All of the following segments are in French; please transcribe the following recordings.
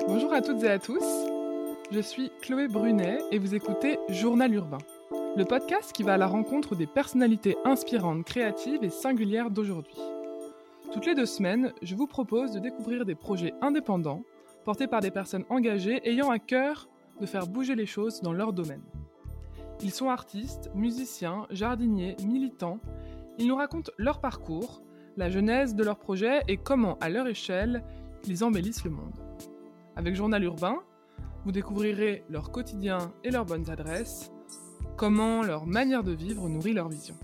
Bonjour à toutes et à tous. Je suis Chloé Brunet et vous écoutez Journal Urbain, le podcast qui va à la rencontre des personnalités inspirantes, créatives et singulières d'aujourd'hui. Toutes les deux semaines, je vous propose de découvrir des projets indépendants, portés par des personnes engagées ayant à cœur de faire bouger les choses dans leur domaine. Ils sont artistes, musiciens, jardiniers, militants. Ils nous racontent leur parcours, la genèse de leurs projets et comment, à leur échelle, ils embellissent le monde. Avec Journal Urbain, vous découvrirez leur quotidien et leurs bonnes adresses, comment leur manière de vivre nourrit leur vision.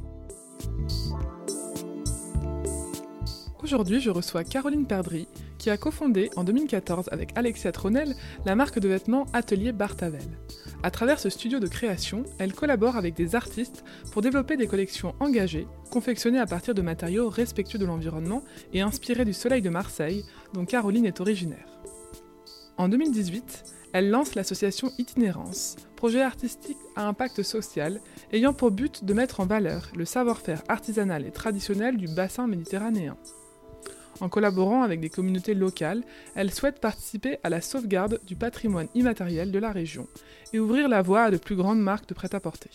Aujourd'hui, je reçois Caroline Perdry, qui a cofondé en 2014 avec Alexia Tronel la marque de vêtements Atelier Bartavel. À travers ce studio de création, elle collabore avec des artistes pour développer des collections engagées, confectionnées à partir de matériaux respectueux de l'environnement et inspirées du soleil de Marseille, dont Caroline est originaire. En 2018, elle lance l'association Itinérance, projet artistique à impact social ayant pour but de mettre en valeur le savoir-faire artisanal et traditionnel du bassin méditerranéen. En collaborant avec des communautés locales, elle souhaite participer à la sauvegarde du patrimoine immatériel de la région et ouvrir la voie à de plus grandes marques de prêt-à-porter.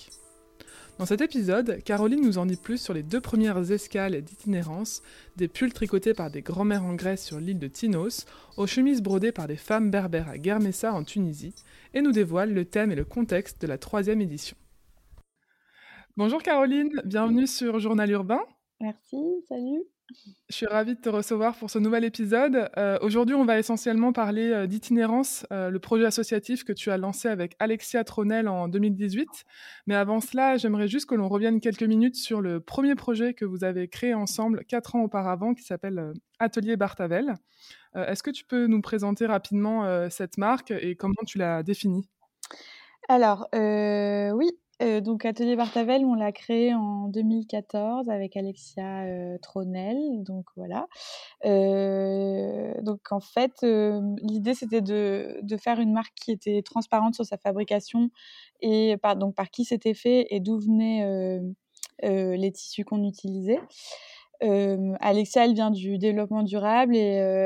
Dans cet épisode, Caroline nous en dit plus sur les deux premières escales d'itinérance, des pulls tricotés par des grands-mères en Grèce sur l'île de Tinos, aux chemises brodées par des femmes berbères à Guermessa en Tunisie, et nous dévoile le thème et le contexte de la troisième édition. Bonjour Caroline, bienvenue sur Journal Urbain. Merci, salut. Je suis ravie de te recevoir pour ce nouvel épisode. Euh, aujourd'hui, on va essentiellement parler euh, d'itinérance, euh, le projet associatif que tu as lancé avec Alexia Tronel en 2018. Mais avant cela, j'aimerais juste que l'on revienne quelques minutes sur le premier projet que vous avez créé ensemble quatre ans auparavant, qui s'appelle Atelier Bartavel. Est-ce que tu peux nous présenter rapidement cette marque et comment tu l'as définie? Alors, oui, donc Atelier Bartavel, on l'a créé en 2014 avec Alexia Tronel, donc voilà. donc en fait, l'idée c'était de, faire une marque qui était transparente sur sa fabrication et par, par qui c'était fait et d'où venaient les tissus qu'on utilisait. Alexia, elle vient du développement durable et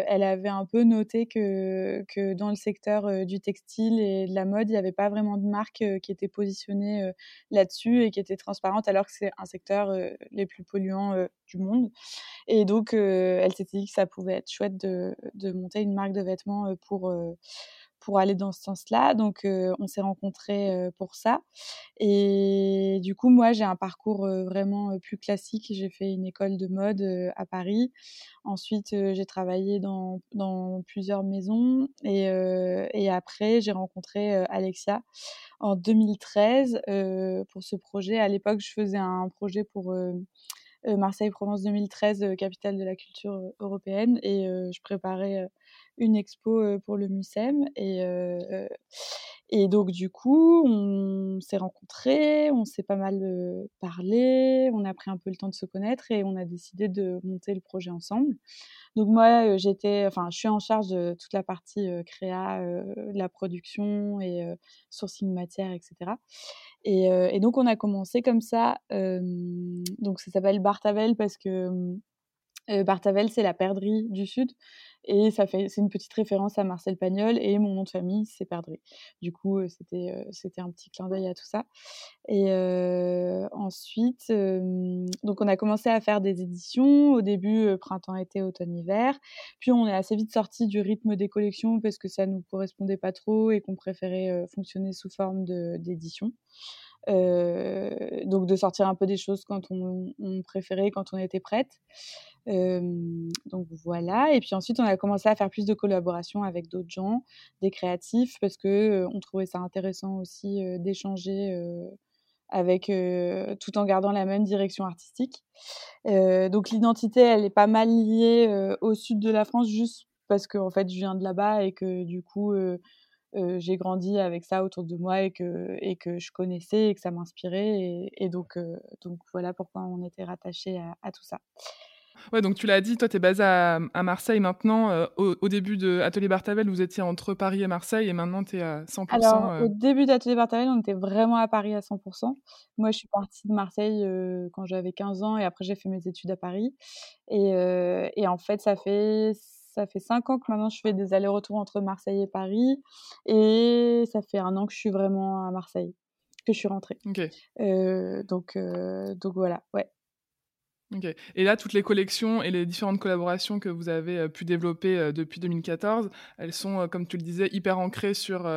elle avait un peu noté que, que dans le secteur du textile et de la mode, il n'y avait pas vraiment de marque qui était positionnée là-dessus et qui était transparente, alors que c'est un secteur les plus polluants du monde. Et donc, elle s'était dit que ça pouvait être chouette de, de monter une marque de vêtements pour pour aller dans ce sens-là. Donc, on s'est rencontrés pour ça. Et du coup, moi, j'ai un parcours vraiment plus classique. J'ai fait une école de mode à Paris. Ensuite, j'ai travaillé dans, plusieurs maisons. Et, et après, j'ai rencontré Alexia en 2013 pour ce projet. À l'époque, je faisais un projet pour... Marseille-Provence 2013, capitale de la culture européenne, et je préparais une expo pour le MUSEM. Et, et donc, du coup, on s'est rencontrés, on s'est pas mal parlé, on a pris un peu le temps de se connaître et on a décidé de monter le projet ensemble. Donc, moi, j'étais, enfin, je suis en charge de toute la partie créa, la production et sourcing matière, etc. Et, et, donc, on a commencé comme ça. donc, ça s'appelle Bartavel parce que Bartavel, c'est la perdrix du Sud. Et ça fait, c'est une petite référence à Marcel Pagnol et mon nom de famille, c'est Perdrix. Du coup, c'était, c'était un petit clin d'œil à tout ça. Et ensuite, donc on a commencé à faire des éditions. Au début, printemps, été, automne, hiver. Puis on est assez vite sorti du rythme des collections parce que ça nous correspondait pas trop et qu'on préférait fonctionner sous forme de, d'édition. Donc de sortir un peu des choses quand on, préférait, quand on était prête donc voilà. Et puis ensuite, on a commencé à faire plus de collaborations avec d'autres gens, des créatifs, parce que on trouvait ça intéressant aussi d'échanger avec tout en gardant la même direction artistique. donc l'identité, elle est pas mal liée au sud de la France, juste parce que fait, je viens de là-bas et que du coup. J'ai grandi avec ça autour de moi et que, et que je connaissais et que ça m'inspirait. Et, donc, donc voilà pourquoi on était rattaché à, à tout ça. Ouais, donc tu l'as dit, toi, tu es basé à, Marseille maintenant. Euh, au, début de Atelier Bartavel, vous étiez entre Paris et Marseille et maintenant tu es à 100%. Alors, au début d'Atelier Bartavel, on était vraiment à Paris à 100%. Moi, je suis partie de Marseille quand j'avais 15 ans et après, j'ai fait mes études à Paris. Et, et, en fait, ça fait ça fait cinq ans que maintenant je fais des allers-retours entre Marseille et Paris. Et ça fait un an que je suis vraiment à Marseille, que je suis rentrée. donc, donc voilà, ouais. Et là, toutes les collections et les différentes collaborations que vous avez pu développer depuis 2014, elles sont, comme tu le disais, hyper ancrées sur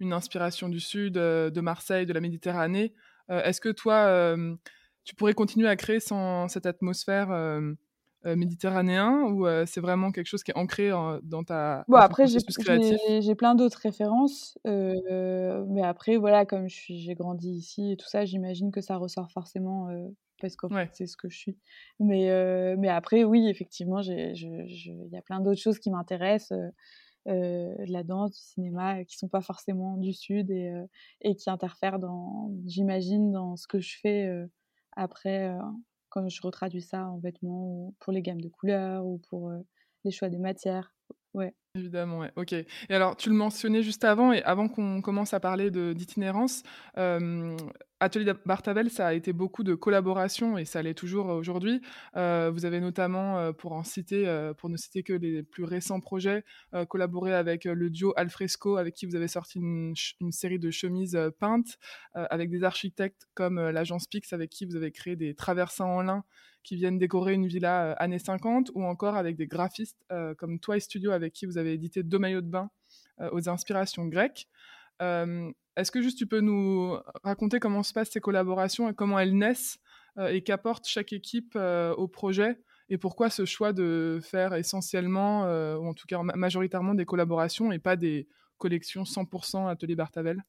une inspiration du Sud, de Marseille, de la Méditerranée. Est-ce que toi, tu pourrais continuer à créer sans cette atmosphère méditerranéen ou c'est vraiment quelque chose qui est ancré dans ta bon après j'ai plein d'autres références mais après voilà comme j'ai grandi ici et tout ça j'imagine que ça ressort forcément parce que c'est ce que je suis. Mais, euh, mais après, oui, effectivement, il y a plein d'autres choses qui m'intéressent. Euh, euh, la danse, du cinéma, qui sont pas forcément du sud et, et qui interfèrent, dans, j'imagine, dans ce que je fais après quand je retraduis ça en vêtements ou pour les gammes de couleurs ou pour les choix des matières. Ouais. Évidemment, ouais. ok. Et alors, tu le mentionnais juste avant, et avant qu'on commence à parler d'itinérance, Atelier Bartavel, ça a été beaucoup de collaboration et ça l'est toujours aujourd'hui. Euh, vous avez notamment, euh, pour en citer, euh, pour ne citer que les plus récents projets, collaboré avec le duo Alfresco, avec qui vous avez sorti une, série de chemises peintes, avec des architectes comme l'agence Pix, avec qui vous avez créé des traversins en lin qui viennent décorer une villa années 50, ou encore avec des graphistes comme Twice Studio, avec qui vous avez édité deux maillots de bain aux inspirations grecques. Est-ce que juste tu peux nous raconter comment se passent ces collaborations et comment elles naissent euh, et qu'apporte chaque équipe euh, au projet et pourquoi ce choix de faire essentiellement, euh, ou en tout cas majoritairement, des collaborations et pas des collections 100% Atelier Bartavel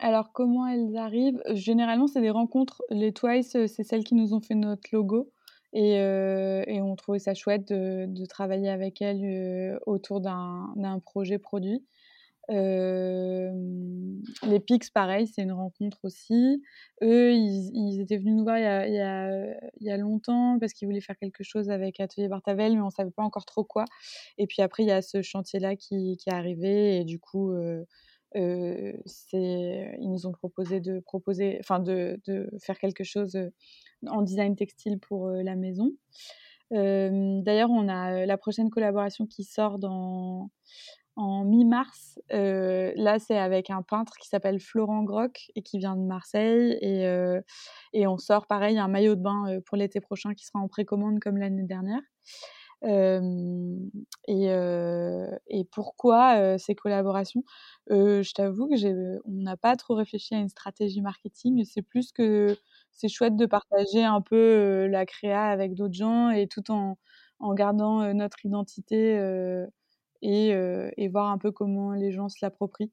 alors comment elles arrivent? Généralement c'est des rencontres. Les Twice, c'est celles qui nous ont fait notre logo. Et, et on trouvait ça chouette de, travailler avec elles autour d'un projet produit les Pix, pareil, c'est une rencontre aussi. Eux, ils, étaient venus nous voir il y a, longtemps parce qu'ils voulaient faire quelque chose avec Atelier Bartavel, mais on ne savait pas encore trop quoi. Et puis après, il y a ce chantier-là qui, qui, est arrivé et du coup, euh, ils nous ont proposé de proposer, enfin de, faire quelque chose en design textile pour la maison. D'ailleurs, on a la prochaine collaboration qui sort en mi-mars. Euh, là, c'est avec un peintre qui s'appelle Florent Groc et qui vient de Marseille. Et, euh, on sort pareil un maillot de bain euh, pour l'été prochain qui sera en précommande comme l'année dernière. Et, pourquoi ces collaborations? Je t'avoue que on n'a pas trop réfléchi à une stratégie marketing. C'est plus que c'est chouette de partager un peu la créa avec d'autres gens et tout en, gardant notre identité et, voir un peu comment les gens se l'approprient.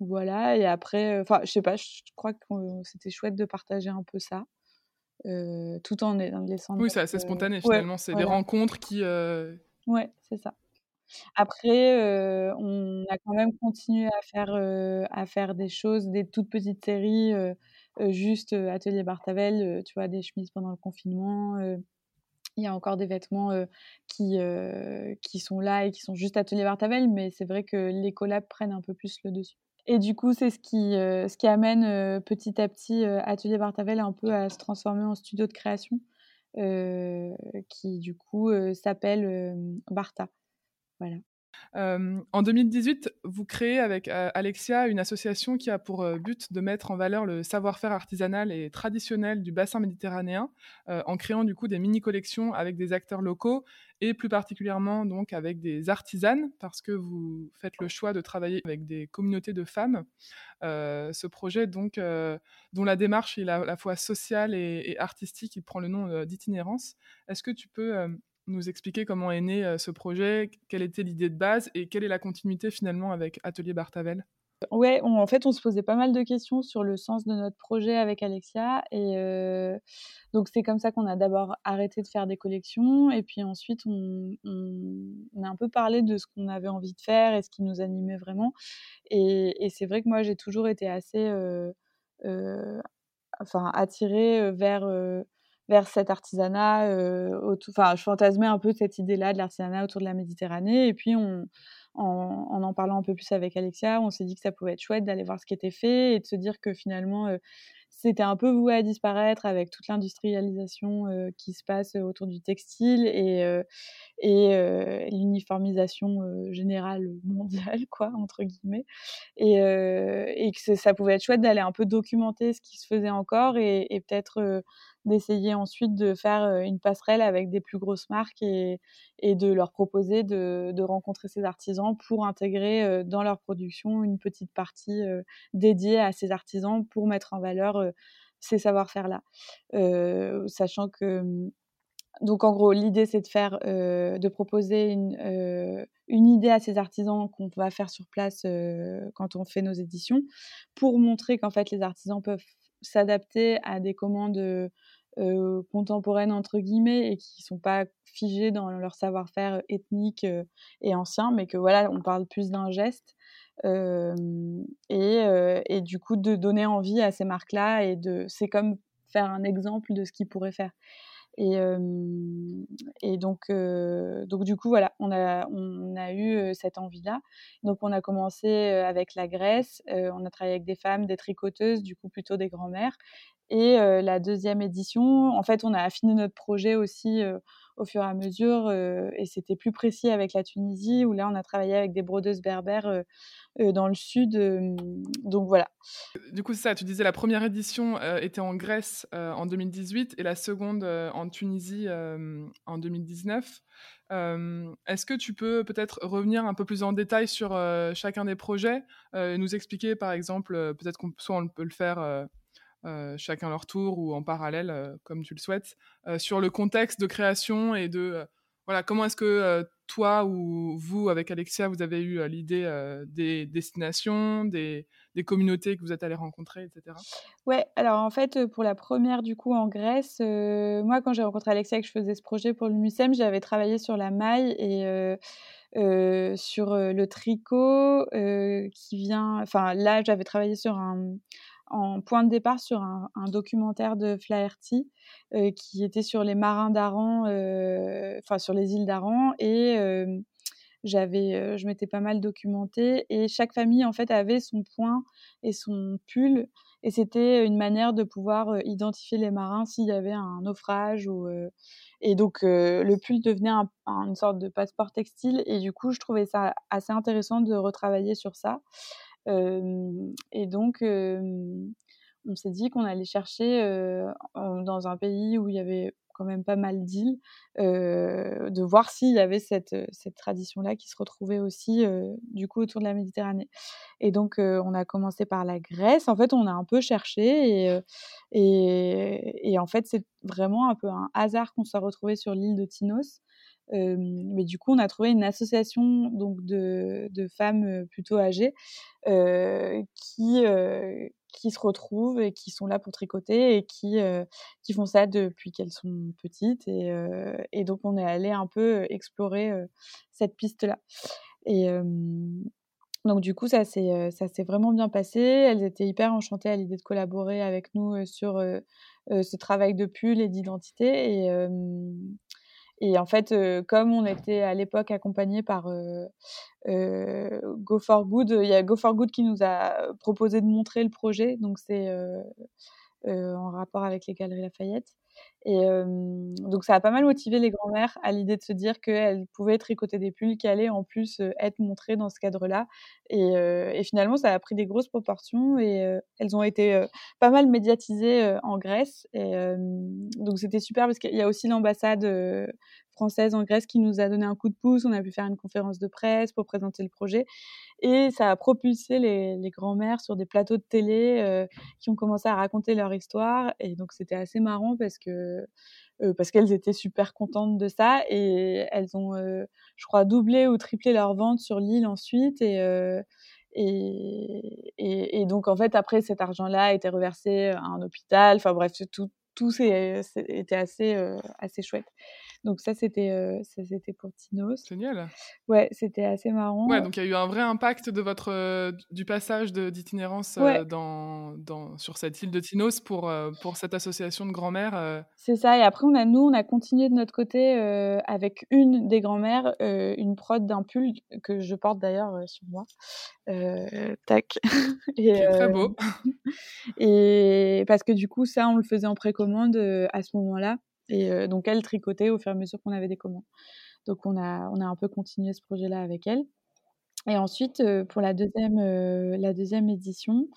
voilà, et après, enfin, je sais pas, je crois que c'était chouette de partager un peu ça. Tout en laissant. Oui, c'est assez spontané finalement. c'est des rencontres qui. Ouais, c'est ça. Après, on a quand même continué à faire, à faire des choses, des toutes petites séries, juste Atelier Bartavel, tu vois, des chemises pendant le confinement il y a encore des vêtements qui, qui sont là et qui sont juste atelier Bartavel, mais c'est vrai que les collabs prennent un peu plus le dessus. Et du coup, c'est ce qui, qui amène petit à petit Atelier Bartavel un peu à se transformer en studio de création, qui du coup s'appelle Barta. Voilà en 2018, vous créez avec Alexia une association qui a pour but de mettre en valeur le savoir-faire artisanal et traditionnel du bassin méditerranéen, en créant du coup des mini-collections avec des acteurs locaux et plus particulièrement donc avec des artisanes, parce que vous faites le choix de travailler avec des communautés de femmes. ce projet donc, dont la démarche est à la fois sociale et, et artistique, il prend le nom d'itinérance. Est-ce que tu peux nous expliquer comment est né ce projet, quelle était l'idée de base et quelle est la continuité finalement avec Atelier Bartavel Ouais, en fait, on se posait pas mal de questions sur le sens de notre projet avec Alexia. Et donc, c'est comme ça qu'on a d'abord arrêté de faire des collections. Et puis ensuite, on, a un peu parlé de ce qu'on avait envie de faire et ce qui nous animait vraiment. Et, c'est vrai que moi, j'ai toujours été assez enfin, attirée vers vers cet artisanat. Enfin, je fantasmais un peu cette idée-là de l'artisanat autour de la Méditerranée. Et puis, on, en, en, parlant un peu plus avec Alexia, on s'est dit que ça pouvait être chouette d'aller voir ce qui était fait et de se dire que finalement, c'était un peu voué à disparaître avec toute l'industrialisation qui se passe autour du textile et, et l'uniformisation générale mondiale, quoi, entre guillemets. Et, que ça pouvait être chouette d'aller un peu documenter ce qui se faisait encore et peut-être d'essayer ensuite de faire une passerelle avec des plus grosses marques et, de leur proposer de, de, rencontrer ces artisans pour intégrer dans leur production une petite partie dédiée à ces artisans pour mettre en valeur ces savoir-faire-là. sachant que mmh, donc en gros, l'idée c'est de faire, de proposer une, une, idée à ces artisans qu'on va faire sur place quand on fait nos éditions, pour montrer qu'en fait les artisans peuvent s'adapter à des commandes euh, contemporaines entre guillemets et qui sont pas figées dans leur savoir-faire ethnique et ancien, mais que voilà, on parle plus d'un geste. Et, du coup de donner envie à ces marques-là et de c'est comme faire un exemple de ce qu'ils pourraient faire. Et, et donc, donc du coup, voilà, on a, on a eu cette envie-là. Donc, on a commencé avec la Grèce, on a travaillé avec des femmes, des tricoteuses, du coup, plutôt des grands-mères. Et la deuxième édition, en fait, on a affiné notre projet aussi au fur et à mesure, et c'était plus précis avec la Tunisie, où là, on a travaillé avec des brodeuses berbères dans le sud. donc voilà. Du coup, ça, tu disais la première édition était en Grèce en 2018 et la seconde en Tunisie en 2019. Est-ce que tu peux peut-être revenir un peu plus en détail sur chacun des projets, nous expliquer par exemple, peut-être qu'on peut le faire chacun leur tour ou en parallèle, euh, comme tu le souhaites, euh, sur le contexte de création et de voilà comment est-ce que toi ou vous avec Alexia vous avez eu l'idée des destinations, des, des, communautés que vous êtes allés rencontrer, etc. Ouais, alors en fait pour la première du coup en Grèce, moi quand j'ai rencontré Alexia et que je faisais ce projet pour le MUSEM, j'avais travaillé sur la maille et sur le tricot qui vient. Enfin là j'avais travaillé sur un en point de départ sur un, documentaire de Flaherty euh, qui était sur les marins d'Aran, euh, enfin sur les îles d'Aran. Et euh, j'avais, je m'étais pas mal documentée. Et chaque famille en fait avait son point et son pull. Et c'était une manière de pouvoir identifier les marins s'il y avait un naufrage ou et donc le pull devenait une sorte de passeport textile. Et du coup je trouvais ça assez intéressant de retravailler sur ça et donc, on s'est dit qu'on allait chercher dans un pays où il y avait quand même pas mal d'îles, de voir s'il y avait cette, cette tradition-là qui se retrouvait aussi du coup autour de la Méditerranée. Et donc on a commencé par la Grèce. En fait, on a un peu cherché et, et, et en fait c'est vraiment un peu un hasard qu'on soit retrouvé sur l'île de Tinos mais du coup, on a trouvé une association donc de, de femmes plutôt âgées qui, qui se retrouvent et qui sont là pour tricoter et qui, qui font ça depuis qu'elles sont petites. Et, et, donc, on est allé un peu explorer cette piste-là. Et donc, du coup, ça s'est vraiment bien passé. Elles étaient hyper enchantées à l'idée de collaborer avec nous sur ce travail de pull et d'identité. Et et en fait, comme on était à l'époque accompagné par Go for Good, il y a Go for Good qui nous a proposé de montrer le projet. Donc, c'est en rapport avec les Galeries Lafayette. Et donc ça a pas mal motivé les grands-mères à l'idée de se dire qu'elles pouvaient tricoter des pulls qui allaient en plus être montrés dans ce cadre-là. Et, finalement, ça a pris des grosses proportions et elles ont été pas mal médiatisées en Grèce. Et donc c'était super parce qu'il y a aussi l'ambassade française en Grèce qui nous a donné un coup de pouce. On a pu faire une conférence de presse pour présenter le projet. Et ça a propulsé les, les grands-mères sur des plateaux de télé euh, qui ont commencé à raconter leur histoire. Et donc c'était assez marrant parce que euh, parce qu'elles étaient super contentes de ça et elles ont, euh, je crois, doublé ou triplé leur vente sur l'île ensuite. Et, et, et, donc en fait après cet argent-là a été reversé à un hôpital. Enfin bref, tout, tout était assez, assez chouette. Donc ça, c'était pour Tinos. Génial. Ouais, c'était assez marrant. Ouais, donc il y a eu un vrai impact de votre du passage d'itinérance dans, dans, sur cette île de Tinos pour, pour cette association de grand-mères. C'est ça. Et après, on a, nous, on a continué de notre côté avec une des grand-mères, une prod d'un pull que je porte d'ailleurs sur moi. tac. et, très beau. et parce que du coup, ça, on le faisait en précommande à ce moment-là. Et donc, elle tricotait au fur et à mesure qu'on avait des commandes. Donc, on a, on a un peu continué ce projet-là avec elle. Et ensuite, pour la deuxième, la deuxième édition,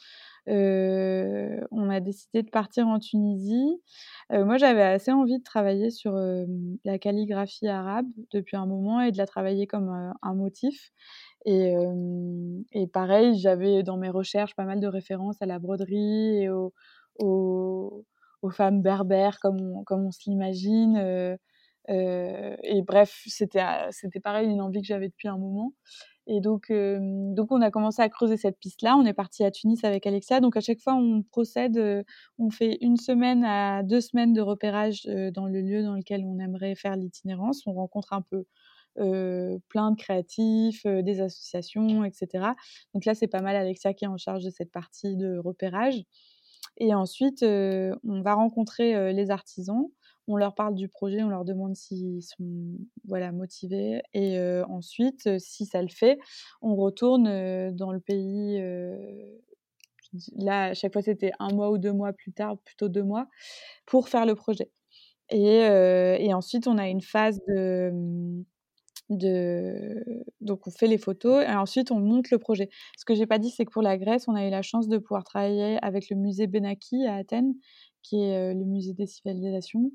on a décidé de partir en Tunisie. moi, j'avais assez envie de travailler sur la calligraphie arabe depuis un moment et de la travailler comme un motif. Et, pareil, j'avais dans mes recherches pas mal de références à la broderie et aux, aux, femmes berbères comme on, comme on se l'imagine. et bref, c'était, c'était pareil, une envie que j'avais depuis un moment. Et donc, donc, on a commencé à creuser cette piste-là. On est parti à Tunis avec Alexia. Donc, à chaque fois, on procède, on fait une semaine à deux semaines de repérage dans le lieu dans lequel on aimerait faire l'itinérance. On rencontre un peu plein de créatifs, des associations, etc. Donc là, c'est pas mal Alexia qui est en charge de cette partie de repérage. Et ensuite, on va rencontrer les artisans. On leur parle du projet, on leur demande s'ils sont voilà, motivés. Et ensuite, si ça le fait, on retourne dans le pays. là, à chaque fois, c'était un mois ou deux mois plus tard, plutôt deux mois, pour faire le projet. Et, ensuite, on a une phase de de donc on fait les photos et ensuite on monte le projet. Ce que j'ai pas dit, c'est que pour la Grèce, on a eu la chance de pouvoir travailler avec le musée Benaki à Athènes, qui est le musée des civilisations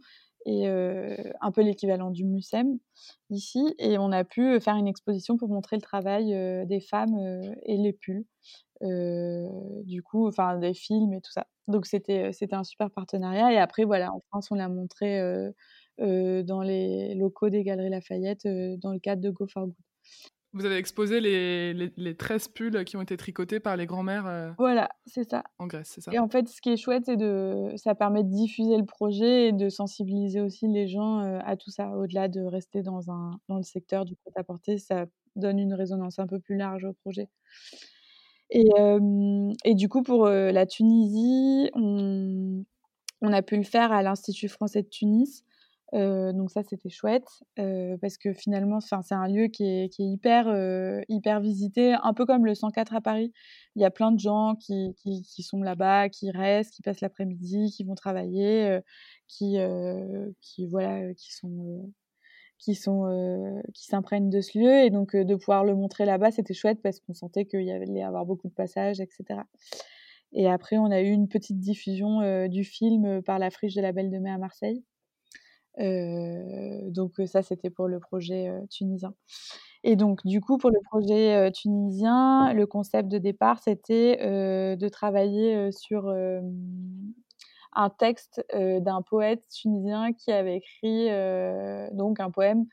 et un peu l'équivalent du MUSEM ici. Et on a pu faire une exposition pour montrer le travail des femmes et les pulls. du coup, enfin des films et tout ça. Donc c'était un super partenariat. Et après voilà, en France, on l'a montré dans les locaux des Galeries Lafayette dans le cadre de Go for Good. Vous avez exposé les, les, 13 pulls qui ont été tricotés par les grands-mères Voilà, c'est ça. En Grèce, c'est ça. Et en fait, ce qui est chouette, c'est de ça permet de diffuser le projet et de sensibiliser aussi les gens à tout ça. Au-delà de rester dans, un, dans le secteur du prêt-à-porter, ça donne une résonance un peu plus large au projet. Et, et du coup, pour la Tunisie, on, on, a pu le faire à l'Institut français de Tunis donc ça, c'était chouette parce que finalement, c'est un lieu qui est, hyper, hyper visité, un peu comme le 104 à Paris. Il y a plein de gens qui, qui, sont là-bas, qui restent, qui passent l'après-midi, qui vont travailler, qui, qui, voilà, qui sont qui sont qui s'imprègnent de ce lieu. Et donc de pouvoir le montrer là-bas c'était chouette parce qu'on sentait qu'il y avoir beaucoup de passages etc et après on a eu une petite diffusion du film par la friche de la Belle de Mai à Marseille donc ça, c'était pour le projet tunisien. Et donc, du coup, pour le projet tunisien, le concept de départ, c'était de travailler sur un texte d'un poète tunisien qui avait écrit donc un poème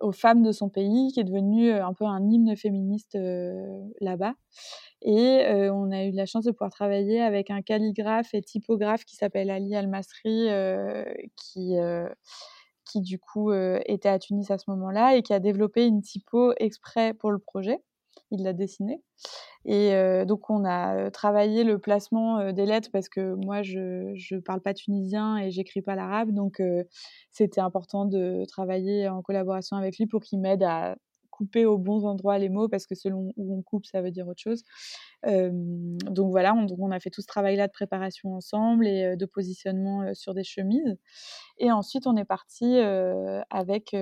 aux femmes de son pays, qui est devenu un peu un hymne féministe là-bas. Et on a eu la chance de pouvoir travailler avec un calligraphe et typographe qui s'appelle Ali Al-Masri, qui, qui du coup était à Tunis à ce moment-là et qui a développé une typo exprès pour le projet. Il l'a dessiné. Et donc, on a travaillé le placement des lettres parce que moi, je ne parle pas tunisien et j'écris pas l'arabe. Donc, c'était important de travailler en collaboration avec lui pour qu'il m'aide à couper aux bons endroits les mots parce que selon où on coupe, ça veut dire autre chose. donc voilà, on, a fait tout ce travail-là de préparation ensemble et de positionnement sur des chemises. Et ensuite, on est parti avec,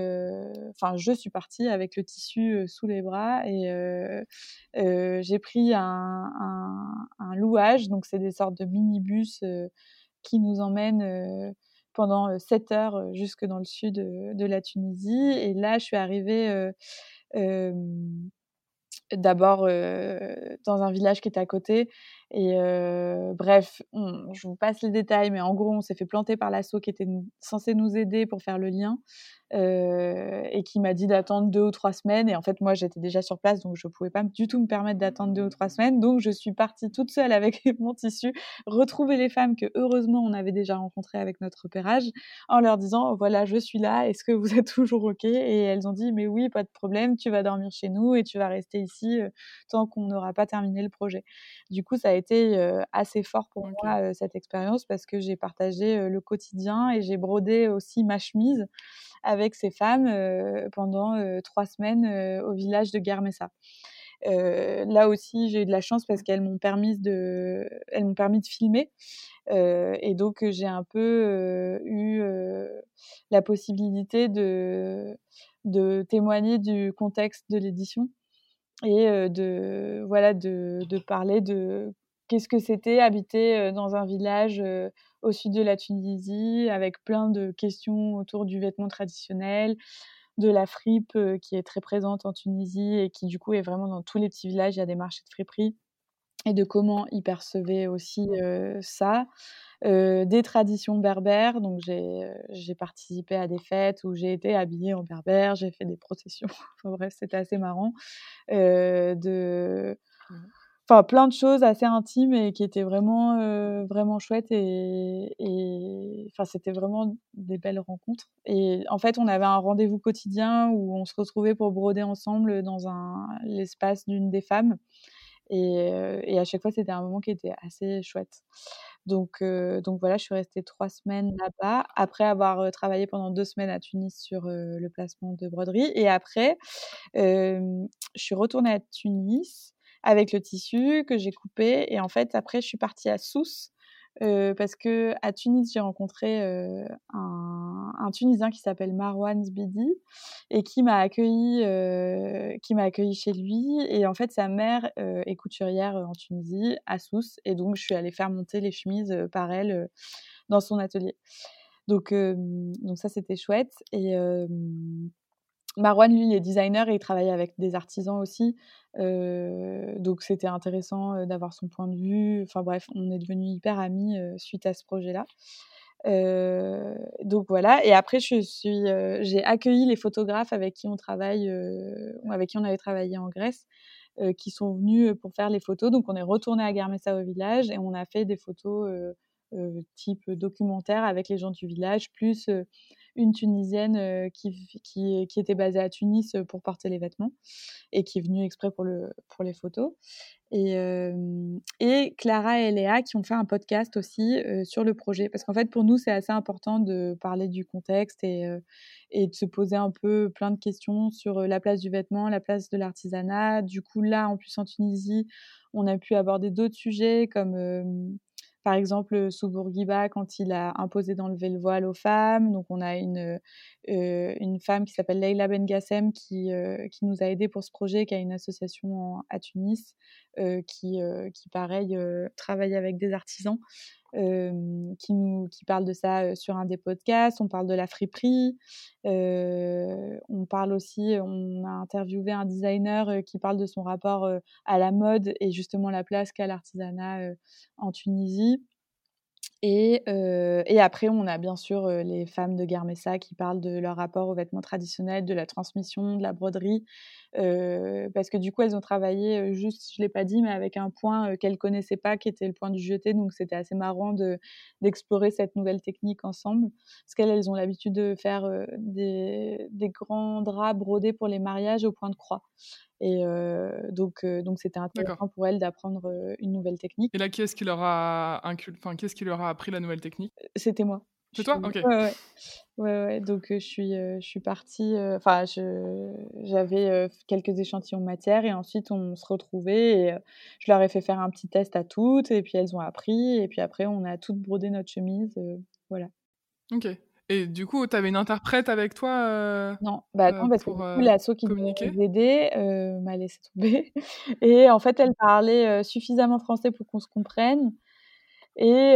enfin, je suis partie avec le tissu sous les bras et j'ai pris un, un, louage, donc c'est des sortes de minibus qui nous emmènent pendant 7 heures jusque dans le sud de la Tunisie. Et là, je suis arrivée d'abord dans un village qui était à côté Et bref, je vous passe les détails, mais en gros, on s'est fait planter par l'assaut qui était censé nous aider pour faire le lien. Et qui m'a dit d'attendre deux ou trois semaines. Et en fait, moi, j'étais déjà sur place, donc je ne pouvais pas du tout me permettre d'attendre deux ou trois semaines. Donc, je suis partie toute seule avec mon tissu, retrouver les femmes que, heureusement, on avait déjà rencontrées avec notre repérage, en leur disant, voilà, je suis là, est-ce que vous êtes toujours OK? Et elles ont dit, mais oui, pas de problème, tu vas dormir chez nous et tu vas rester ici tant qu'on n'aura pas terminé le projet. Du coup, ça a été assez fort pour moi, cette expérience, parce que j'ai partagé le quotidien et j'ai brodé aussi ma chemise avec ces femmes pendant trois semaines au village de Guermessa. là aussi, j'ai eu de la chance parce qu'elles m'ont permis de, elles m'ont permis de filmer. et donc, j'ai un peu eu la possibilité de, de témoigner du contexte de l'édition et de, voilà, de, de parler de qu'est-ce que c'était habiter dans un village au sud de la Tunisie, avec plein de questions autour du vêtement traditionnel, de la fripe qui est très présente en Tunisie et qui du coup est vraiment dans tous les petits villages, il y a des marchés de friperie, et de comment ils percevaient aussi ça. des traditions berbères, donc j'ai participé à des fêtes où j'ai été habillée en berbère, j'ai fait des processions, enfin bref, c'était assez marrant. de enfin plein de choses assez intimes et qui étaient vraiment vraiment chouettes et, enfin c'était vraiment des belles rencontres. Et en fait on avait un rendez-vous quotidien où on se retrouvait pour broder ensemble dans un l'espace d'une des femmes. Et, et, à chaque fois c'était un moment qui était assez chouette. Donc donc voilà je suis restée trois semaines là-bas. Après avoir travaillé pendant deux semaines à Tunis sur le placement de broderie. Et après je suis retournée à Tunis avec le tissu que j'ai coupé. Et en fait, après, je suis partie à Sousse. Euh, parce que à Tunis, j'ai rencontré euh, un, Tunisien qui s'appelle Marwan Zbidi et qui m'a accueilli, euh, qui m'a accueilli chez lui. Et en fait, sa mère est couturière en Tunisie, à Sousse, et donc je suis allée faire monter les chemises par elle dans son atelier. Donc, donc ça, c'était chouette. Et Marwan, lui, il est designer et il travaille avec des artisans aussi. Donc, c'était intéressant d'avoir son point de vue. Enfin, bref, on est devenus hyper amis suite à ce projet-là. donc voilà. Et après, je suis, j'ai accueilli les photographes avec qui on travaille, avec qui on avait travaillé en Grèce, qui sont venus pour faire les photos. Donc, on est retourné à Garmessa au village et on a fait des photos type documentaire avec les gens du village, plus une Tunisienne qui, qui, qui, était basée à Tunis pour porter les vêtements et qui est venue exprès pour, le, pour les photos. Et, et, Clara et Léa qui ont fait un podcast aussi sur le projet. Parce qu'en fait, pour nous, c'est assez important de parler du contexte et, et, de se poser un peu plein de questions sur la place du vêtement, la place de l'artisanat. Du coup, là, en plus en Tunisie, on a pu aborder d'autres sujets comme par exemple, sous Bourguiba, quand il a imposé d'enlever le voile aux femmes. Donc, on a une, euh, femme qui s'appelle Leila Bengassem qui, euh, qui nous a aidés pour ce projet, qui a une association à Tunis, euh, qui, qui, pareil, travaille avec des artisans, qui, nous, qui parle de ça sur un des podcasts. On parle de la friperie. on parle aussi, on a interviewé un designer qui parle de son rapport à la mode et justement la place qu'a l'artisanat en Tunisie. Et, après, on a bien sûr les femmes de Garmessa qui parlent de leur rapport aux vêtements traditionnels, de la transmission, de la broderie, parce que du coup, elles ont travaillé juste, je l'ai pas dit, mais avec un point qu'elles connaissaient pas, qui était le point du jeté. Donc, c'était assez marrant de d'explorer cette nouvelle technique ensemble, parce qu'elles, elles ont l'habitude de faire des, grands draps brodés pour les mariages au point de croix. Et donc, donc c'était intéressant pour elle d'apprendre une nouvelle technique. Et là, qui est-ce qui leur a enfin, qu'est-ce qui leur a appris la nouvelle technique? C'était moi. C'est toi? Ok. Ouais, ouais. ouais, ouais. Donc, je suis, je suis partie. Enfin, j'avais quelques échantillons de matière et ensuite, on se retrouvait et je leur ai fait faire un petit test à toutes et puis elles ont appris. Et puis après, on a toutes brodé notre chemise. voilà. Ok. Et du coup, tu avais une interprète avec toi euh, Non, bah euh, parce que du coup, euh, l'asso qui nous aidait m'a laissé tomber. Et en fait, elle parlait suffisamment français pour qu'on se comprenne. Et,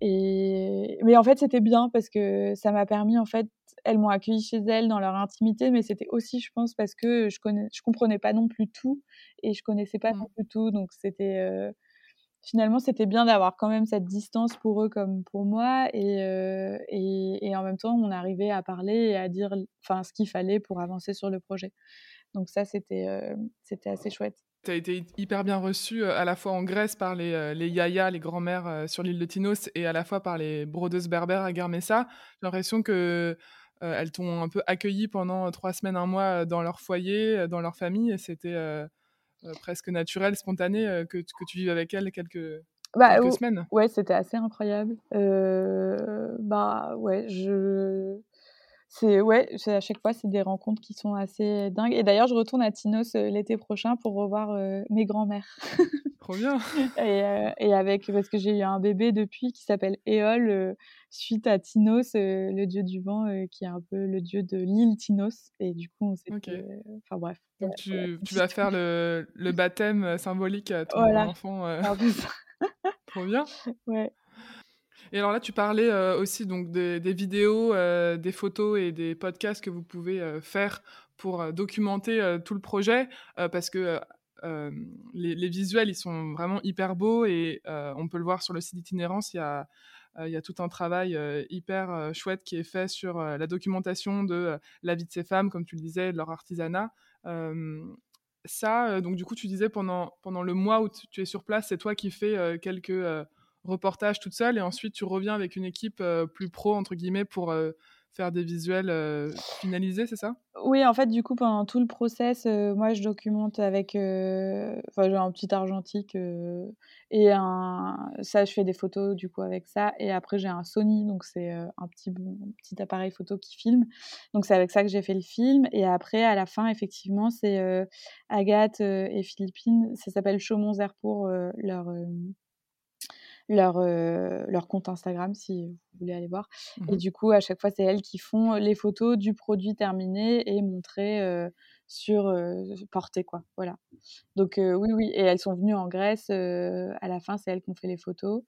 et mais en fait, c'était bien parce que ça m'a permis en fait elles m'ont accueilli chez elles dans leur intimité, mais c'était aussi, je pense, parce que je connais, je comprenais pas non plus tout et je connaissais pas mmh. non plus tout, donc c'était finalement c'était bien d'avoir quand même cette distance pour eux comme pour moi et, et, et, en même temps on arrivait à parler et à dire ce qu'il fallait pour avancer sur le projet. Donc ça c'était c'était assez chouette tu as été hyper bien reçu à la fois en Grèce par les, les yayas, les grands-mères sur l'île de Tinos, et à la fois par les brodeuses berbères à Garmessa. J'ai l'impression que elles t'ont un peu accueilli pendant trois semaines, un mois dans leur foyer, dans leur famille, et c'était presque naturel, spontané que, que, tu vives avec elles quelques, bah, quelques semaines. Ouais, c'était assez incroyable. bah ouais, je c'est ouais, à chaque fois c'est des rencontres qui sont assez dingues. Et d'ailleurs, je retourne à Tinos l'été prochain pour revoir mes grands-mères. Trop bien. et, et, avec parce que j'ai eu un bébé depuis qui s'appelle Éole suite à Tinos, le dieu du vent, qui est un peu le dieu de l'île Tinos. Et du coup, on s'est. Enfin bref. Donc tu, tu vas faire le, le, baptême symbolique à ton voilà. enfant. Trop bien. Ouais. Et alors là, tu parlais euh, aussi donc des, vidéos, euh, des photos et des podcasts que vous pouvez euh, faire pour documenter tout le projet, parce que les, visuels, ils sont vraiment hyper beaux et on peut le voir sur le site d'itinérance. Il y a, il y a tout un travail hyper chouette qui est fait sur la documentation de la vie de ces femmes, comme tu le disais, de leur artisanat ça, donc du coup, tu disais pendant, pendant le mois où tu es sur place, c'est toi qui fais quelques reportage toute seule et ensuite tu reviens avec une équipe euh, plus pro entre guillemets pour euh, faire des visuels euh, finalisés, c'est ça? Oui, en fait, du coup, pendant tout le process, moi, je documente avec, enfin, j'ai un petit argentique et un, ça, je fais des photos du coup avec ça. Et après, j'ai un Sony, donc c'est un petit petit appareil photo qui filme. Donc c'est avec ça que j'ai fait le film. Et après, à la fin, effectivement, c'est Agathe et Philippine. Ça s'appelle Chaumont Zerpour, leur leur, euh, leur compte Instagram si vous voulez aller voir. Et mmh du coup, à chaque fois, c'est elles qui font les photos du produit terminé et montré euh, sur euh, portée, quoi. Voilà. Donc oui, oui. Et elles sont venues en Grèce. à la fin, c'est elles qui ont fait les photos.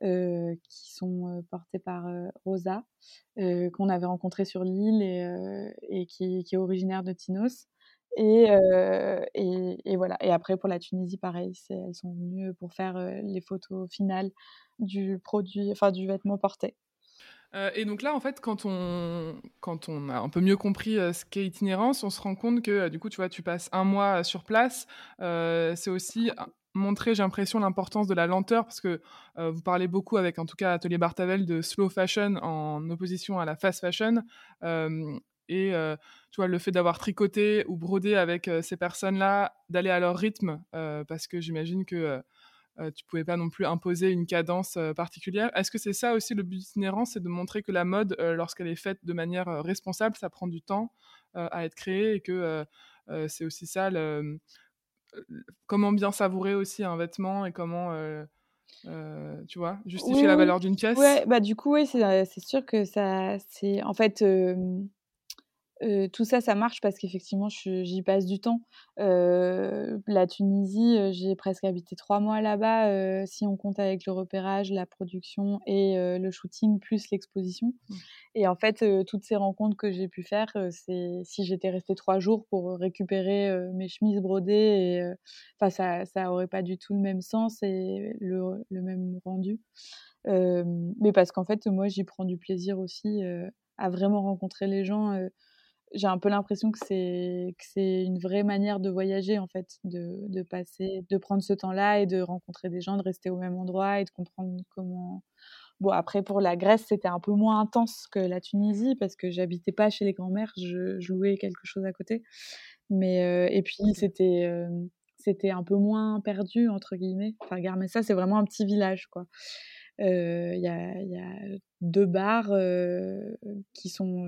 qui sont portées par Rosa, qu'on avait rencontrée sur l'île et, et qui, qui, est originaire de Tinos. Et, et, et, voilà. Et après, pour la Tunisie, pareil, elles sont venues pour faire les photos finales du produit, enfin du vêtement porté. et donc là, en fait, quand on, quand on a un peu mieux compris ce qu'est itinérance, on se rend compte que, du coup, tu vois, tu passes un mois sur place. c'est aussi montrer, j'ai l'impression, l'importance de la lenteur, parce que vous parlez beaucoup avec, en tout cas, Atelier Bartavel, de slow fashion en opposition à la fast fashion. Et tu vois, le fait d'avoir tricoté ou brodé avec ces personnes-là, d'aller à leur rythme, parce que j'imagine que tu pouvais pas non plus imposer une cadence particulière. Est-ce que c'est ça aussi le but inhérent, c'est de montrer que la mode, lorsqu'elle est faite de manière responsable, ça prend du temps à être créé et que c'est aussi ça, le, comment bien savourer aussi un vêtement et comment... tu vois, justifier la valeur d'une pièce? Ouais, bah du coup, oui, c'est sûr que ça, c'est en fait, tout ça, ça marche parce qu'effectivement, j'y passe du temps. la Tunisie, j'ai presque habité trois mois là-bas, si on compte avec le repérage, la production et le shooting, plus l'exposition. Mmh. Et en fait, toutes ces rencontres que j'ai pu faire, c'est si j'étais restée trois jours pour récupérer mes chemises brodées, enfin, ça, ça aurait pas du tout le même sens et le, le même rendu. mais parce qu'en fait, moi, j'y prends du plaisir aussi à vraiment rencontrer les gens j'ai un peu l'impression que c'est que c'est une vraie manière de voyager en fait, de, de passer, de prendre ce temps-là et de rencontrer des gens, de rester au même endroit et de comprendre comment. Bon après pour la Grèce c'était un peu moins intense que la Tunisie parce que j'habitais pas chez les grands-mères, je, louais quelque chose à côté. Mais euh, et puis c'était euh, c'était un peu moins perdu entre guillemets. Enfin ça c'est vraiment un petit village quoi. Il y a, y, a, deux bars qui sont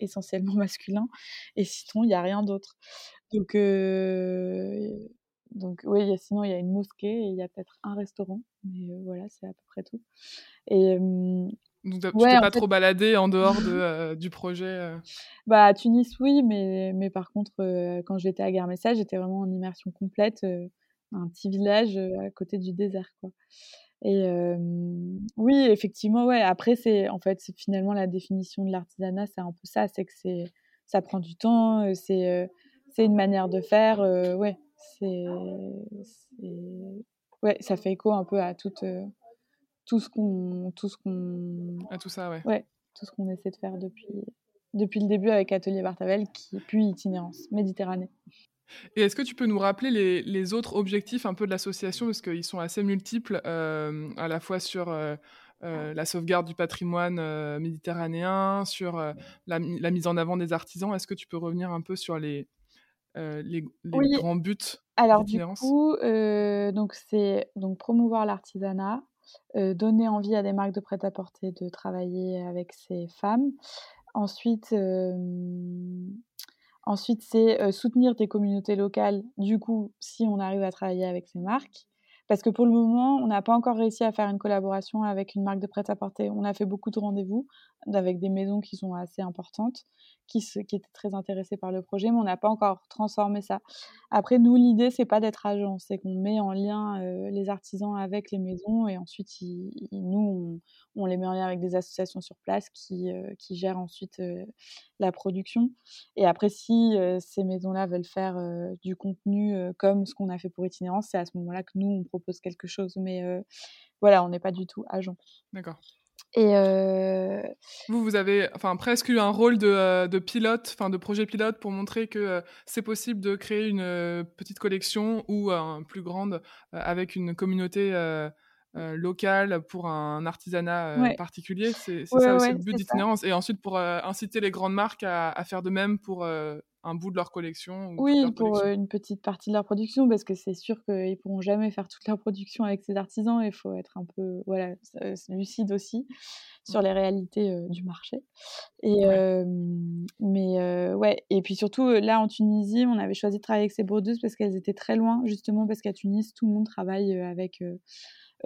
essentiellement masculins et sinon il n'y a rien d'autre. Donc, donc oui, sinon il y a une mosquée et il y a peut-être un restaurant, mais voilà, c'est à peu près tout. Et donc, tu t'es pas trop baladé en dehors de, du projet Bah, à Tunis, oui, mais, mais par contre, quand j'étais à Guermessa, j'étais vraiment en immersion complète un petit village à côté du désert, quoi. Et oui, effectivement, ouais. Après, c'est en fait, c'est finalement la définition de l'artisanat, c'est un peu ça, c'est que c'est ça prend du temps, c'est c'est une manière de faire, ouais, c'est ouais, ça fait écho un peu à tout tout ce qu'on tout ce qu'on à tout ça, ouais. Ouais, tout ce qu'on essaie de faire depuis depuis le début avec Atelier Bartavel, qui puis Itinérance Méditerranée. Et est-ce que tu peux nous rappeler les, les autres objectifs un peu de l'association? Parce qu'ils sont assez multiples, euh, à la fois sur euh, euh, la sauvegarde du patrimoine méditerranéen, sur la, la, mise en avant des artisans. Est-ce que tu peux revenir un peu sur les, les, grands buts Alors du coup, donc c'est donc promouvoir l'artisanat, donner envie à des marques de prêt-à-porter de travailler avec ces femmes. Ensuite, Ensuite, c'est soutenir tes communautés locales, du coup, si on arrive à travailler avec ces marques. Parce que pour le moment, on n'a pas encore réussi à faire une collaboration avec une marque de prêt-à-porter. On a fait beaucoup de rendez-vous avec des maisons qui sont assez importantes, qui, étaient très intéressées par le projet, mais on n'a pas encore transformé ça. Après, nous, l'idée, c'est pas d'être agent, c'est qu'on met en lien les artisans avec les maisons et ensuite, nous, on, les met en lien avec des associations sur place qui, qui gèrent ensuite la production. Et après, si ces maisons-là veulent faire du contenu comme ce qu'on a fait pour Itinérance, c'est à ce moment-là que nous, on propose quelque chose. Mais voilà, on n'est pas du tout agent. D'accord. Et Vous, vous avez enfin, presque eu un rôle de, de pilote, enfin de projet pilote pour montrer que c'est possible de créer une petite collection ou plus grande avec une communauté locale pour un artisanat particulier. C'est ça aussi le but d'itinérance. Et ensuite pour inciter les grandes marques à, à faire de même pour un bout de leur collection Oui, pour une petite partie de leur production, parce que c'est sûr qu'ils ne pourront jamais faire toute leur production avec ces artisans. Il faut être un peu voilà, lucide aussi sur les réalités du marché. Et, mais ouais, et puis surtout, là en Tunisie, on avait choisi de travailler avec ces brodeuses parce qu'elles étaient très loin, justement parce qu'à Tunis, tout le monde travaille avec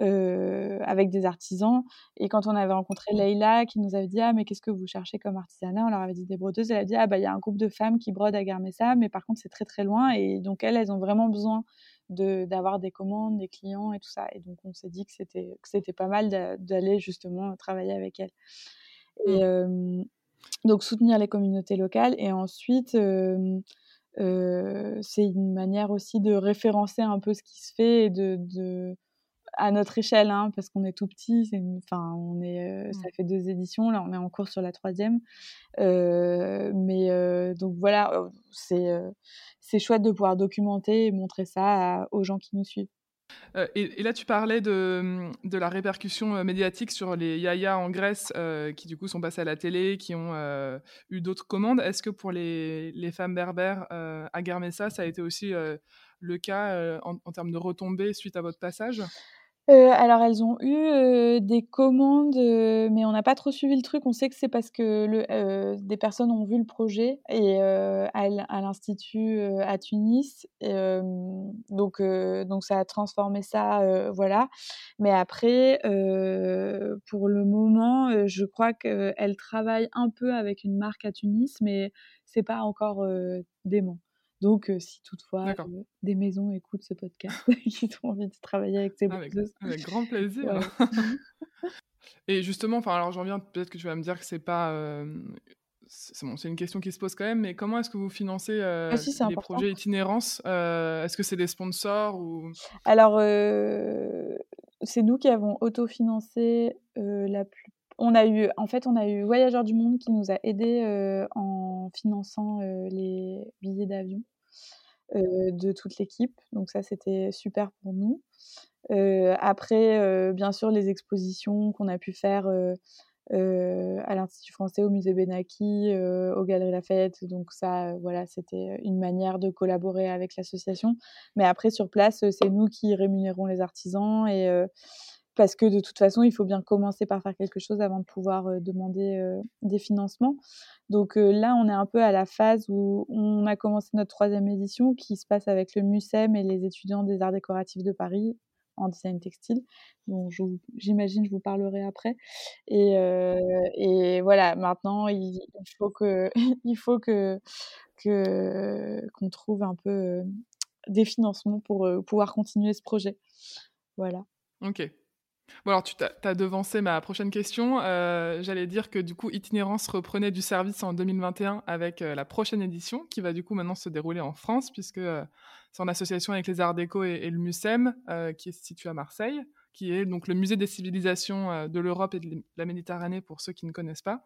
euh, avec des artisans. Et quand on avait rencontré Leïla, qui nous avait dit Ah, mais qu'est-ce que vous cherchez comme artisanat? On leur avait dit des brodeuses. Elle a dit Ah, bah, il y a un groupe de femmes qui brodent à Garmessa, mais par contre, c'est très très loin. Et donc, elles, elles ont vraiment besoin d'avoir des commandes, des clients et tout ça. Et donc, on s'est dit que c'était pas mal d'aller justement travailler avec elles. Et mmh. donc, soutenir les communautés locales. Et ensuite, euh, c'est une manière aussi de référencer un peu ce qui se fait et de à notre échelle, hein, parce qu'on est tout petit. Enfin, on est, euh, ça mmh. fait deux éditions. Là, on est en cours sur la troisième. Euh, mais euh, donc voilà, c'est c'est chouette de pouvoir documenter et montrer ça aux gens qui nous suivent. Et, là, tu parlais de, de, la répercussion médiatique sur les yaya en Grèce qui, du coup, sont passés à la télé, qui ont eu d'autres commandes. Est-ce que pour les, les femmes berbères à Garmessa, ça a été aussi le cas en, en, termes de retombées suite à votre passage? Euh, alors elles ont eu, euh, des commandes, euh, mais on n'a pas trop suivi le truc. On sait que c'est parce que le des personnes ont vu le projet et à l'institut, à Tunis donc donc ça a transformé ça, voilà. Mais après, pour le moment, je crois qu'elles travaillent un peu avec une marque à Tunis, mais c'est pas encore, dément. Donc, si toutefois des maisons écoutent ce podcast, qui ont envie de travailler avec ces avec, avec grand plaisir. Et justement, enfin, alors j'en viens, peut-être que tu vas me dire que c'est pas. c'est bon, une question qui se pose quand même, mais comment est-ce que vous financez ah les projets itinérance Est-ce que c'est des sponsors ou? Alors, c'est nous qui avons autofinancé la plus on a eu, en fait, on a eu Voyageurs du Monde qui nous a aidés euh, en finançant euh, les billets d'avion euh, de toute l'équipe. Donc ça, c'était super pour nous. après, bien sûr, les expositions qu'on a pu faire à l'Institut français, au musée Benaki, aux Galeries Lafayette. Donc ça, voilà, c'était une manière de collaborer avec l'association. Mais après, sur place, c'est nous qui rémunérons les artisans parce que de toute façon, il faut bien commencer par faire quelque chose avant de pouvoir demander des financements. Donc là, on est un peu à la phase où on a commencé notre troisième édition qui se passe avec le MUSEM et les étudiants des arts décoratifs de Paris en design textile, dont j'imagine je, vous parlerai après. Et, voilà, maintenant, il, faut que faut que qu'on trouve un peu des financements pour pouvoir continuer ce projet. Voilà. Ok. Alors tu as, devancé ma prochaine question. J'allais dire que du coup, Itinérance reprenait du service en 2021 avec la prochaine édition qui va du coup maintenant se dérouler en France puisque c'est en association avec les Arts Déco et, le MUSEM qui est situé à Marseille, qui est donc le musée des civilisations de l'Europe et de la Méditerranée pour ceux qui ne connaissent pas.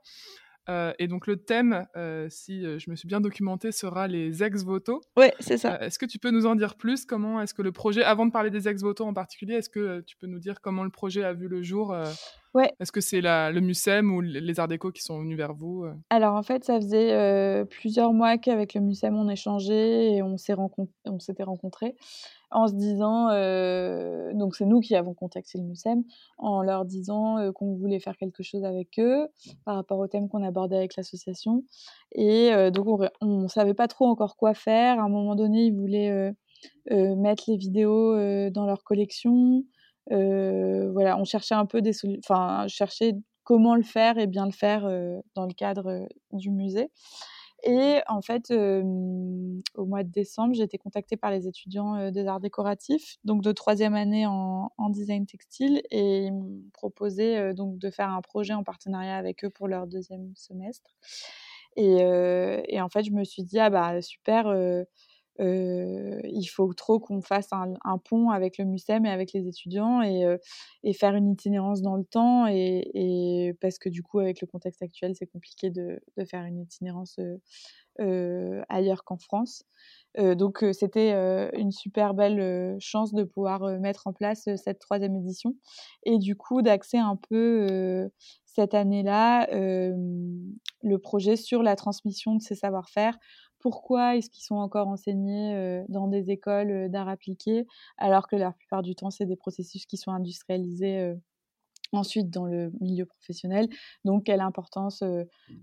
Euh, et donc le thème, euh, si euh, je me suis bien documentée, sera les ex-voto. Oui, c'est ça. est-ce que tu peux nous en dire plus? Comment est-ce que le projet, avant de parler des ex-voto en particulier, est-ce que tu peux nous dire comment le projet a vu le jour Ouais. Est-ce que c'est le MUSEM ou les Arts Déco qui sont venus vers vous Alors en fait, ça faisait plusieurs mois qu'avec le MUSEM on échangeait et on s'était rencontrés en se disant, euh, donc c'est nous qui avons contacté le MUSEM, en leur disant euh, qu'on voulait faire quelque chose avec eux par rapport au thème qu'on abordait avec l'association. Et euh, donc on ne savait pas trop encore quoi faire. À un moment donné, ils voulaient mettre les vidéos dans leur collection. Voilà, on cherchait un peu des enfin, cherchait comment le faire et bien le faire dans le cadre du musée. Et en fait, au mois de décembre, j'ai été contactée par les étudiants des arts décoratifs, donc de troisième année en, design textile, et ils m'ont proposé donc de faire un projet en partenariat avec eux pour leur deuxième semestre. Et, et en fait, je me suis dit ah bah super il faut trop qu'on fasse un, pont avec le MUSEM et avec les étudiants et, et faire une itinérance dans le temps et, parce que du coup avec le contexte actuel c'est compliqué de, de, faire une itinérance ailleurs qu'en France. donc c'était une super belle chance de pouvoir mettre en place cette troisième édition et du coup d'axer un peu cette année-là le projet sur la transmission de ces savoir-faire pourquoi est-ce qu'ils sont encore enseignés dans des écoles d'art appliqué alors que la plupart du temps c'est des processus qui sont industrialisés ensuite dans le milieu professionnel. Donc quelle importance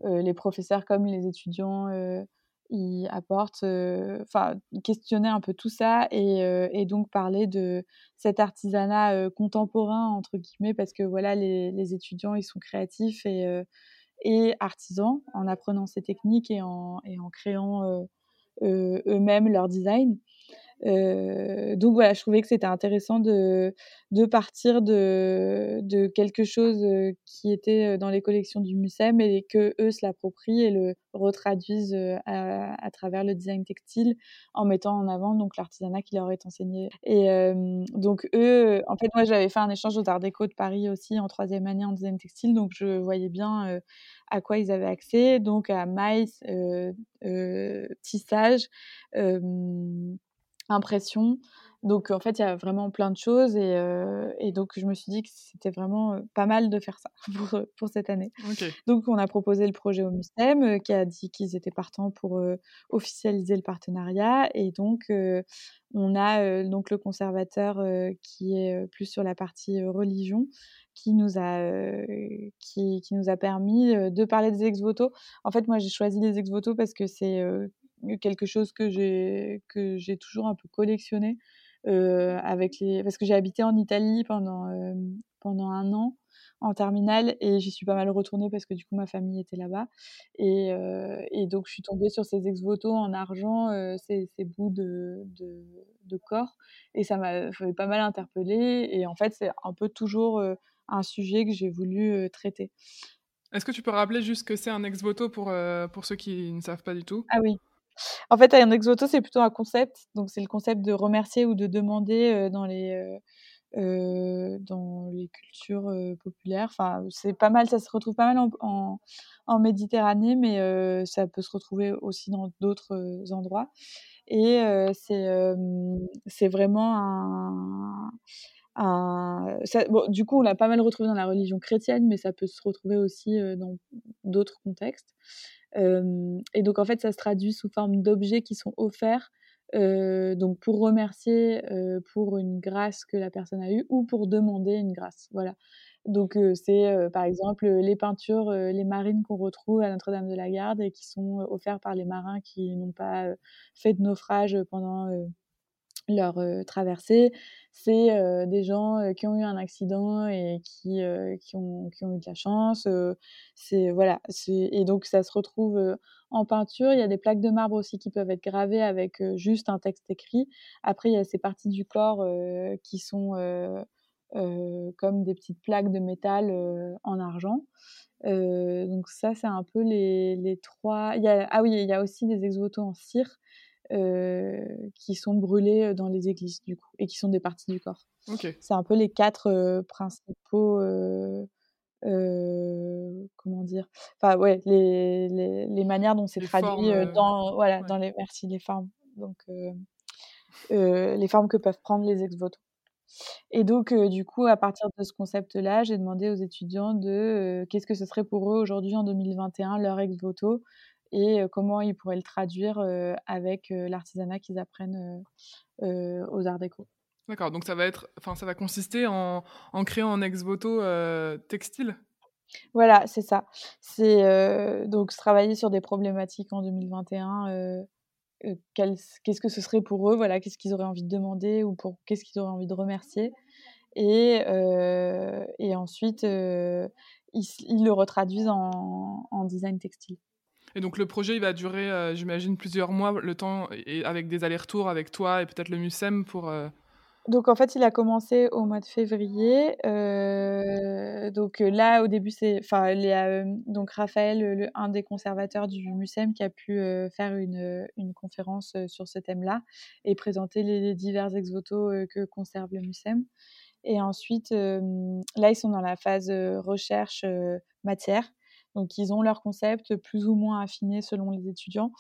les professeurs comme les étudiants y apportent, enfin questionner un peu tout ça et, donc parler de cet artisanat contemporain entre guillemets parce que voilà les, les étudiants ils sont créatifs et et artisans en apprenant ces techniques et en, créant euh, euh, eux-mêmes leur design. Euh, donc voilà, je trouvais que c'était intéressant de, partir de, quelque chose qui était dans les collections du MUSEM et que eux se l'approprient et le retraduisent à, travers le design textile en mettant en avant donc l'artisanat qui leur est enseigné. Et donc eux, en fait moi j'avais fait un échange aux Arts Déco de Paris aussi en troisième année en design textile, donc je voyais bien à quoi ils avaient accès, donc à maïs, tissage impression. Donc en fait, il y a vraiment plein de choses et, euh, et donc je me suis dit que c'était vraiment euh, pas mal de faire ça pour, euh, pour cette année. Donc on a proposé le projet au MUSEM qui a dit qu'ils étaient partants pour officialiser le partenariat et donc on a donc le conservateur qui est plus sur la partie religion qui nous a qui, qui, nous a permis de parler des ex-voto. En fait, moi j'ai choisi les ex-voto parce que c'est quelque chose que j'ai que j'ai toujours un peu collectionné euh, avec les parce que j'ai habité en Italie pendant euh, pendant un an en terminale et j'y suis pas mal retournée parce que du coup ma famille était là-bas et, euh, et, donc je suis tombée sur ces ex-voto en argent ces, ces, bouts de, de, de, corps et ça m'a pas mal interpeller et en fait c'est un peu toujours un sujet que j'ai voulu traiter. Est-ce que tu peux rappeler juste que c'est un ex-voto pour, pour ceux qui ne savent pas du tout? Ah oui, en fait, un ex-voto, c'est plutôt un concept. Donc, c'est le concept de remercier ou de demander euh, dans les, euh, euh, dans les cultures populaires. Enfin, c'est pas mal, ça se retrouve pas mal en, Méditerranée, mais ça peut se retrouver aussi dans d'autres endroits. Et c'est vraiment un. Bon, du coup, on l'a pas mal retrouvé dans la religion chrétienne, mais ça peut se retrouver aussi dans d'autres contextes et donc en fait, ça se traduit sous forme d'objets qui sont offerts donc pour remercier pour une grâce que la personne a eue ou pour demander une grâce. Voilà. Donc c'est par exemple les peintures, les marines qu'on retrouve à Notre-Dame de la Garde et qui sont offertes par les marins qui n'ont pas fait de naufrage pendant leur traversée. C'est des gens qui ont eu un accident et qui, qui, ont, qui ont eu de la chance. c'est voilà, et donc ça se retrouve en peinture. Il y a des plaques de marbre aussi qui peuvent être gravées avec juste un texte écrit. Après, il y a ces parties du corps qui sont comme des petites plaques de métal en argent. donc ça, c'est un peu les, les trois. Ah oui, il y a aussi des exvotos en cire qui sont brûlés dans les églises du coup et qui sont des parties du corps. C'est un peu les quatre principaux. comment dire Enfin ouais, les, les, les manières dont c'est traduit dans voilà dans les merci les formes donc les formes que peuvent prendre les ex-voto. Et donc, du coup, à partir de ce concept-là, j'ai demandé aux étudiants de qu'est-ce que ce serait pour eux aujourd'hui en 2021 leur ex-voto et comment ils pourraient le traduire avec l'artisanat qu'ils apprennent aux arts déco. D'accord, donc ça va être, enfin ça va consister en, en créant un ex-voto textile? Voilà, c'est ça. C'est donc travailler sur des problématiques en 2021. qu'est-ce que ce serait pour eux? Voilà, qu'est-ce qu'ils auraient envie de demander ou pour qu'est-ce qu'ils auraient envie de remercier? Et, et ensuite, ils, ils, le retraduisent en, en design textile. Et donc le projet, il va durer, euh, j'imagine, plusieurs mois, le temps, avec des allers-retours avec toi et peut-être le MUSEM pour... Euh, donc en fait, il a commencé au mois de février. Euh, donc là, au début, c'est, enfin, donc Raphaël, un des conservateurs du MUSEM, qui a pu faire une, une, conférence sur ce thème-là et présenter les, divers ex-voto que conserve le MUSEM. Et ensuite, là, ils sont dans la phase recherche matière. Donc, ils ont leur concept plus ou moins affiné selon les étudiants.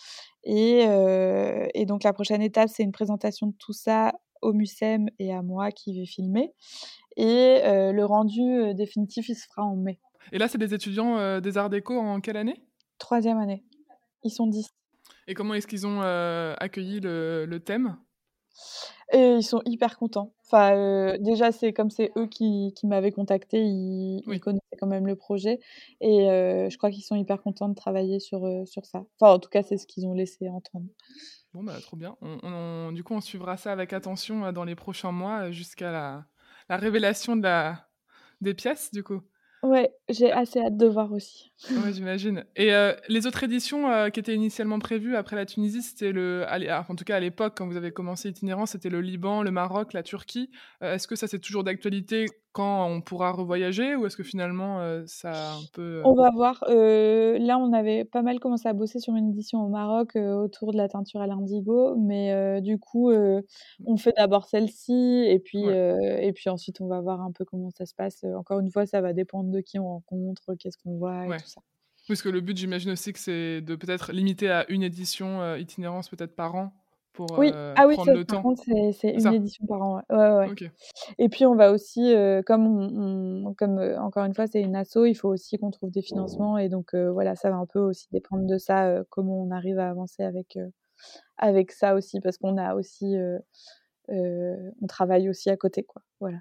Et, euh, et donc, la prochaine étape, c'est une présentation de tout ça au MUSEM et à moi qui vais filmer. Et euh, le rendu euh, définitif, il se fera en mai. Et là, c'est des étudiants des Arts Déco en quelle année? Troisième année. Ils sont dix. Et comment est-ce qu'ils ont accueilli le, le thème? Et ils sont hyper contents. Enfin, euh, déjà, c'est comme c'est eux qui, qui m'avaient contacté, ils, connaissaient quand même le projet. Et euh, je crois qu'ils sont hyper contents de travailler sur, euh, sur ça. Enfin, en tout cas, c'est ce qu'ils ont laissé entendre. Bon, bah, trop bien. On, du coup, on suivra ça avec attention dans les prochains mois jusqu'à la, la révélation de la, des pièces, du coup. Ouais, j'ai assez hâte de voir aussi. Ouais, j'imagine. Et euh, les autres éditions euh, qui étaient initialement prévues après la Tunisie, c'était le, en tout cas à l'époque quand vous avez commencé itinérant, c'était le Liban, le Maroc, la Turquie. Euh, est-ce que ça c'est toujours d'actualité quand on pourra revoyager ou est-ce que finalement ça un peu On va voir. là, on avait pas mal commencé à bosser sur une édition au Maroc autour de la teinture à l'indigo, mais du coup, on fait d'abord celle-ci et puis et puis ensuite on va voir un peu comment ça se passe. Encore une fois, ça va dépendre de qui on rencontre, qu'est-ce qu'on voit et tout ça. Parce que le but, j'imagine aussi que c'est de peut-être limiter à une édition euh, itinérance peut-être par an pour oui. Euh, ah oui, prendre le temps. Par contre, c'est une édition par an. Ouais, ouais, Et puis on va aussi, euh, comme, on, comme encore une fois, c'est une asso, il faut aussi qu'on trouve des financements et donc voilà, ça va un peu aussi dépendre de ça, comment on arrive à avancer avec avec ça aussi, parce qu'on a aussi, on travaille aussi à côté, quoi. Voilà.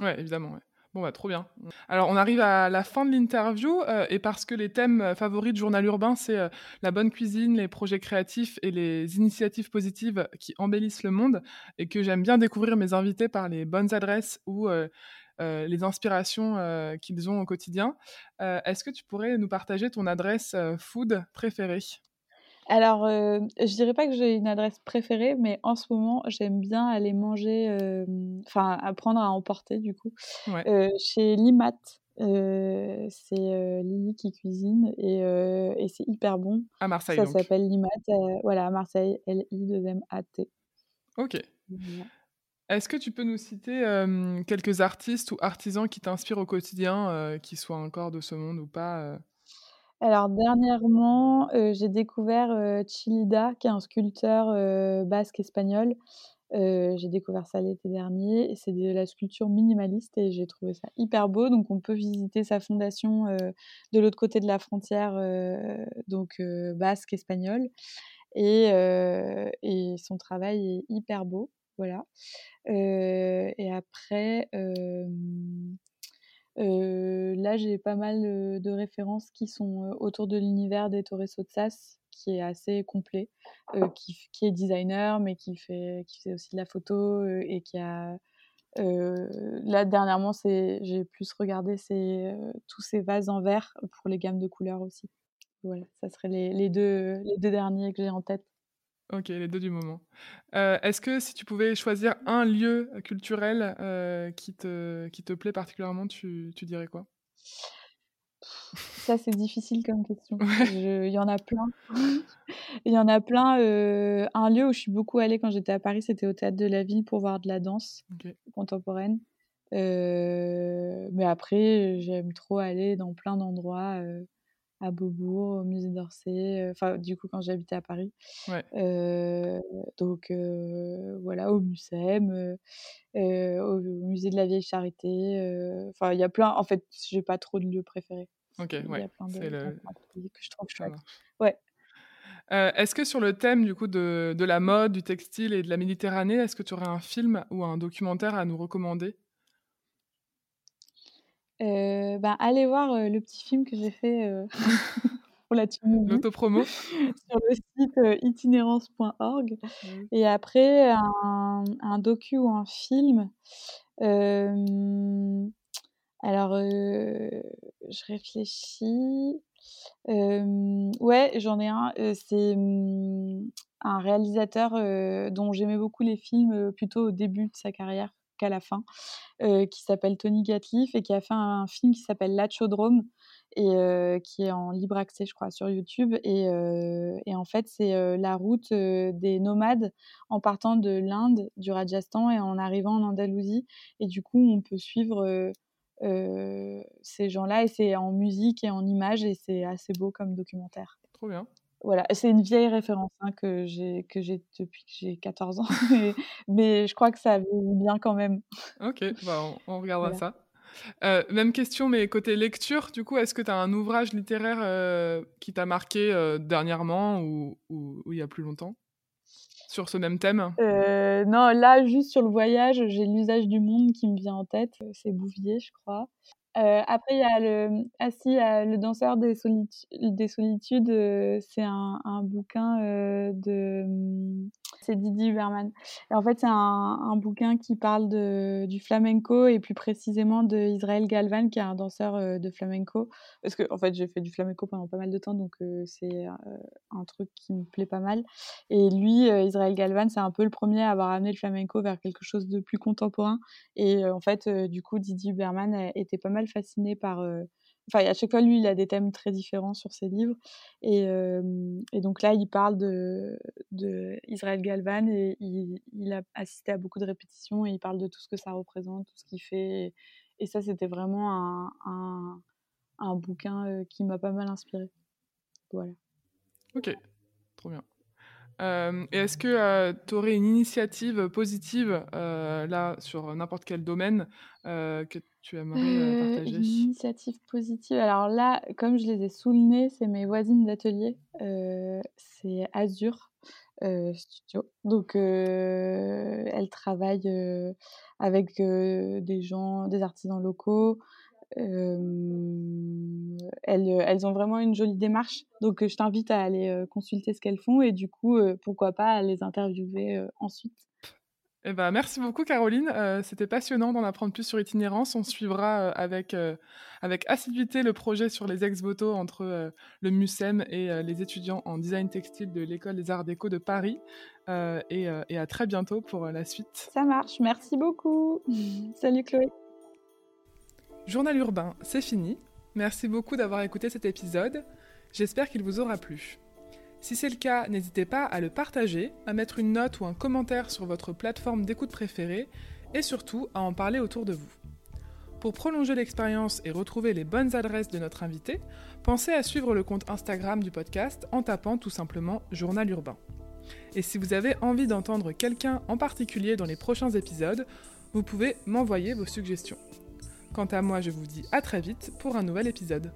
Ouais, évidemment. Ouais. Bon, bah, trop bien. Alors, on arrive à la fin de l'interview, euh, et parce que les thèmes euh, favoris du journal urbain, c'est euh, la bonne cuisine, les projets créatifs et les initiatives positives qui embellissent le monde, et que j'aime bien découvrir mes invités par les bonnes adresses ou les inspirations qu'ils ont au quotidien. Est-ce que tu pourrais nous partager ton adresse food préférée? Alors, euh, je dirais pas que j'ai une adresse préférée, mais en ce moment, j'aime bien aller manger, enfin, apprendre à emporter du coup, chez Limat. c'est Lily qui cuisine et, c'est hyper bon. À Marseille, Ça s'appelle Limat, voilà, à Marseille, L-I-2-M-A-T. Ok. Est-ce que tu peux nous citer quelques artistes ou artisans qui t'inspirent au quotidien, qui soient encore de ce monde ou pas alors dernièrement, j'ai découvert, Chilida qui est un sculpteur, basque espagnol. j'ai découvert ça l'été dernier c'est de la sculpture minimaliste et j'ai trouvé ça hyper beau. Donc on peut visiter sa fondation, de l'autre côté de la frontière, donc basque espagnol et et son travail est hyper beau, voilà. et après, là, j'ai pas mal de références qui sont autour de l'univers des Torres Sotsas, qui est assez complet, qui, qui, est designer, mais qui fait, qui fait aussi de la photo et qui a là, dernièrement, j'ai plus regardé tous ces vases en verre pour les gammes de couleurs aussi. Voilà, ça serait les, les, deux, les deux derniers que j'ai en tête. Ok, les deux du moment. Est-ce que si tu pouvais choisir un lieu culturel qui, te, qui te plaît particulièrement, tu, tu dirais quoi? Ça, c'est difficile comme question. Il y en a plein. Il y en a plein. Euh, un lieu où je suis beaucoup allée quand j'étais à Paris, c'était au Théâtre de la Ville pour voir de la danse contemporaine. Euh, mais après, j'aime trop aller dans plein d'endroits, euh, à Beaubourg, au musée d'Orsay, enfin, du coup, quand j'habitais à Paris. donc, voilà, au Mucem, au musée de la Vieille Charité. Enfin, il y a plein. En fait, j'ai pas trop de lieux préférés. Ok, ouais. C'est le. Que je trouve chouette. Ouais. est-ce que sur le thème du coup de, de, la mode, du textile et de la Méditerranée, est-ce que tu aurais un film ou un documentaire à nous recommander? Euh, bah, allez voir le petit film que j'ai fait pour la. L'autopromo Sur le site itinérance.org. Et après, un, un, docu ou un film. alors, je réfléchis. ouais, j'en ai un. c'est mmh, un réalisateur dont j'aimais beaucoup les films plutôt au début de sa carrière à la fin, qui s'appelle Tony Gatliff et qui a fait un film qui s'appelle Lachodrome et euh, qui est en libre accès, je crois, sur YouTube. Et, et en fait, c'est la route des nomades en partant de l'Inde, du Rajasthan et en arrivant en Andalousie. Et du coup, on peut suivre ces gens-là et c'est en musique et en images et c'est assez beau comme documentaire. Trop bien voilà, c'est une vieille référence hein, que j'ai que j'ai depuis que j'ai 14 ans, mais, je crois que ça vaut bien quand même. Ok, bah, on, regardera ça. Euh, même question, mais côté lecture, du coup, est-ce que tu as un ouvrage littéraire euh, qui t'a marqué euh, dernièrement ou, ou, il y a plus longtemps sur ce même thème? Non, là, juste sur le voyage, j'ai l'usage du monde qui me vient en tête. C'est Bouvier, je crois. Euh, après, il y a le, ah le danseur des, des solitudes, euh, c'est un, un, bouquin euh, de, hum, c'est Didier Huberman. Et en fait, c'est un, un, bouquin qui parle de, du flamenco et plus précisément de Israël Galvan, qui est un danseur de flamenco. Parce que, en fait, j'ai fait du flamenco pendant pas mal de temps, donc c'est un truc qui me plaît pas mal. Et lui, Israël Galvan, c'est un peu le premier à avoir amené le flamenco vers quelque chose de plus contemporain. Et en fait, du coup, Didier Huberman était pas mal fasciné par. Euh, enfin, à chaque fois, lui, il a des thèmes très différents sur ses livres. Et, donc là, il parle de, Israël Galvan et il, a assisté à beaucoup de répétitions et il parle de tout ce que ça représente, tout ce qu'il fait. Et, ça, c'était vraiment un, un, un bouquin qui m'a pas mal inspiré. Voilà. Ok, trop bien. Euh, et est-ce que euh, tu aurais une initiative positive euh, là sur n'importe quel domaine que tu aimerais partager? Une initiative positive. Alors là, comme je les ai sous le nez, c'est mes voisines d'atelier. c'est Azure Studio. Donc elles travaillent avec des gens, des artisans locaux, elles, elles, ont vraiment une jolie démarche. Donc, je t'invite à aller consulter ce qu'elles font et du coup, pourquoi pas à les interviewer ensuite. Eh ben, merci beaucoup Caroline, c'était passionnant d'en apprendre plus sur Itinérance. On suivra avec, avec assiduité le projet sur les ex-voto entre le MUSEM et les étudiants en design textile de l'École des Arts Déco de Paris. Et, et, à très bientôt pour la suite. Ça marche, merci beaucoup. Salut Chloé. Journal urbain, c'est fini. Merci beaucoup d'avoir écouté cet épisode. J'espère qu'il vous aura plu. Si c'est le cas, n'hésitez pas à le partager, à mettre une note ou un commentaire sur votre plateforme d'écoute préférée et surtout à en parler autour de vous. Pour prolonger l'expérience et retrouver les bonnes adresses de notre invité, pensez à suivre le compte Instagram du podcast en tapant tout simplement Journal Urbain. Et si vous avez envie d'entendre quelqu'un en particulier dans les prochains épisodes, vous pouvez m'envoyer vos suggestions. Quant à moi, je vous dis à très vite pour un nouvel épisode.